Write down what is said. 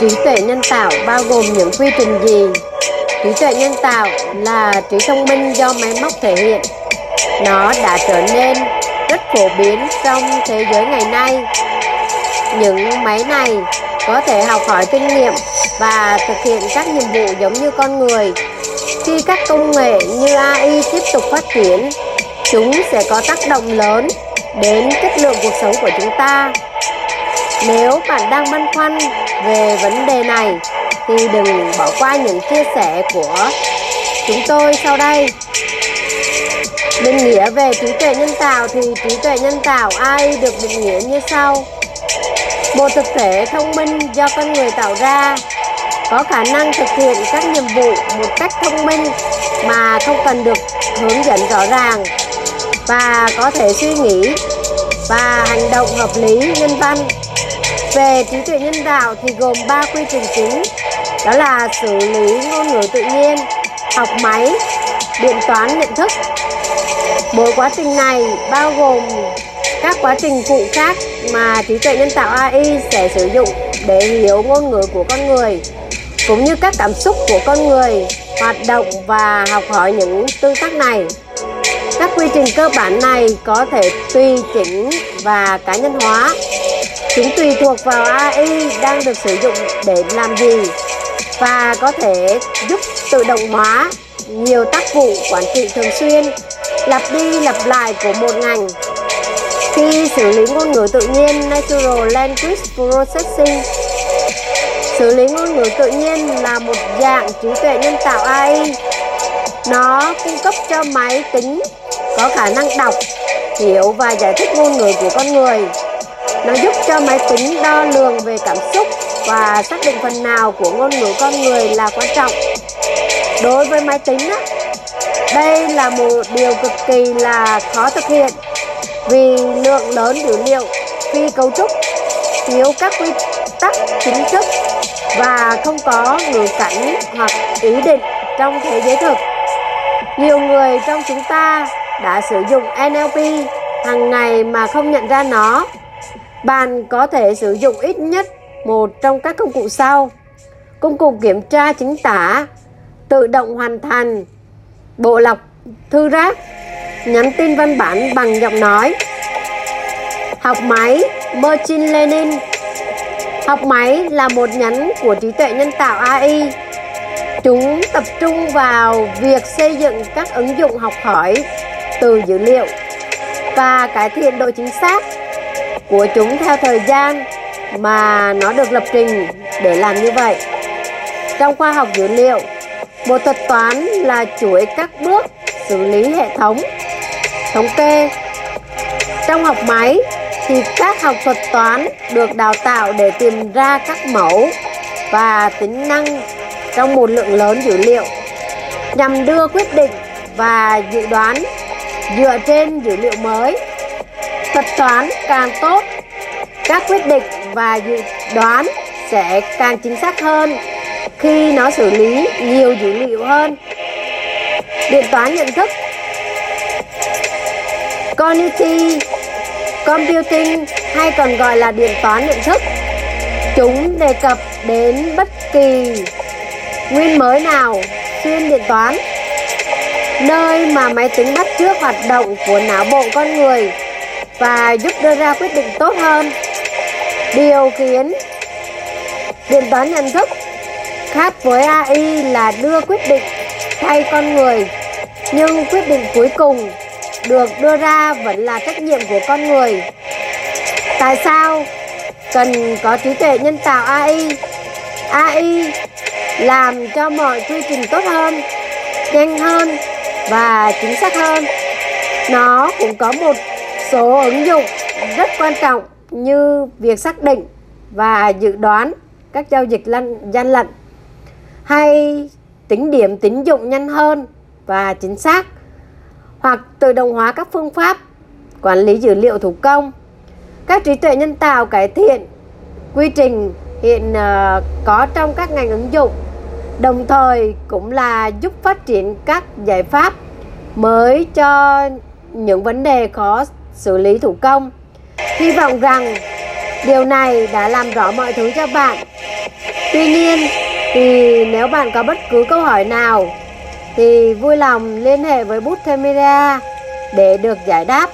trí tuệ nhân tạo bao gồm những quy trình gì? Trí tuệ nhân tạo là trí thông minh do máy móc thể hiện. Nó đã trở nên rất phổ biến trong thế giới ngày nay. Những máy này có thể học hỏi kinh nghiệm và thực hiện các nhiệm vụ giống như con người. Khi các công nghệ như ai tiếp tục phát triển, chúng sẽ có tác động lớn đến chất lượng cuộc sống của chúng ta nếu bạn đang băn khoăn về vấn đề này, thì đừng bỏ qua những chia sẻ của chúng tôi sau đây. Định nghĩa về trí tuệ nhân tạo thì trí tuệ nhân tạo ai được định nghĩa như sau? Một thực thể thông minh do con người tạo ra, có khả năng thực hiện các nhiệm vụ một cách thông minh mà không cần được hướng dẫn rõ ràng và có thể suy nghĩ và hành động hợp lý, nhân văn về trí tuệ nhân tạo thì gồm 3 quy trình chính. Đó là xử lý ngôn ngữ tự nhiên, học máy, điện toán nhận thức. Mỗi quá trình này bao gồm các quá trình phụ khác mà trí tuệ nhân tạo AI sẽ sử dụng để hiểu ngôn ngữ của con người, cũng như các cảm xúc của con người, hoạt động và học hỏi những tương tác này. Các quy trình cơ bản này có thể tùy chỉnh và cá nhân hóa chúng tùy thuộc vào AI đang được sử dụng để làm gì và có thể giúp tự động hóa nhiều tác vụ quản trị thường xuyên, lặp đi lặp lại của một ngành. Khi xử lý ngôn ngữ tự nhiên, Natural Language Processing. Xử lý ngôn ngữ tự nhiên là một dạng trí tuệ nhân tạo AI nó cung cấp cho máy tính có khả năng đọc, hiểu và giải thích ngôn ngữ của con người nó giúp cho máy tính đo lường về cảm xúc và xác định phần nào của ngôn ngữ con người là quan trọng. Đối với máy tính á, đây là một điều cực kỳ là khó thực hiện vì lượng lớn dữ liệu phi cấu trúc, thiếu các quy tắc chính thức và không có ngữ cảnh hoặc ý định trong thế giới thực. Nhiều người trong chúng ta đã sử dụng NLP hàng ngày mà không nhận ra nó bạn có thể sử dụng ít nhất một trong các công cụ sau. Công cụ kiểm tra chính tả, tự động hoàn thành, bộ lọc thư rác, nhắn tin văn bản bằng giọng nói, học máy, Machine Learning. Học máy là một nhánh của trí tuệ nhân tạo AI chúng tập trung vào việc xây dựng các ứng dụng học hỏi từ dữ liệu và cải thiện độ chính xác của chúng theo thời gian mà nó được lập trình để làm như vậy. Trong khoa học dữ liệu, một thuật toán là chuỗi các bước xử lý hệ thống, thống kê. Trong học máy thì các học thuật toán được đào tạo để tìm ra các mẫu và tính năng trong một lượng lớn dữ liệu nhằm đưa quyết định và dự đoán dựa trên dữ liệu mới thuật toán càng tốt, các quyết định và dự đoán sẽ càng chính xác hơn khi nó xử lý nhiều dữ liệu hơn. Điện toán nhận thức, cognitive computing hay còn gọi là điện toán nhận thức, chúng đề cập đến bất kỳ nguyên mới nào xuyên điện toán, nơi mà máy tính bắt chước hoạt động của não bộ con người và giúp đưa ra quyết định tốt hơn. Điều khiến điện toán nhận thức khác với AI là đưa quyết định thay con người, nhưng quyết định cuối cùng được đưa ra vẫn là trách nhiệm của con người. Tại sao cần có trí tuệ nhân tạo AI AI làm cho mọi quy trình tốt hơn, nhanh hơn và chính xác hơn. Nó cũng có một số ứng dụng rất quan trọng như việc xác định và dự đoán các giao dịch lăn, gian lận hay tính điểm tín dụng nhanh hơn và chính xác hoặc tự động hóa các phương pháp quản lý dữ liệu thủ công. Các trí tuệ nhân tạo cải thiện quy trình hiện uh, có trong các ngành ứng dụng đồng thời cũng là giúp phát triển các giải pháp mới cho những vấn đề khó xử lý thủ công hy vọng rằng điều này đã làm rõ mọi thứ cho bạn Tuy nhiên, thì nếu bạn có bất cứ câu hỏi nào thì vui lòng liên hệ với bút camera để được giải đáp.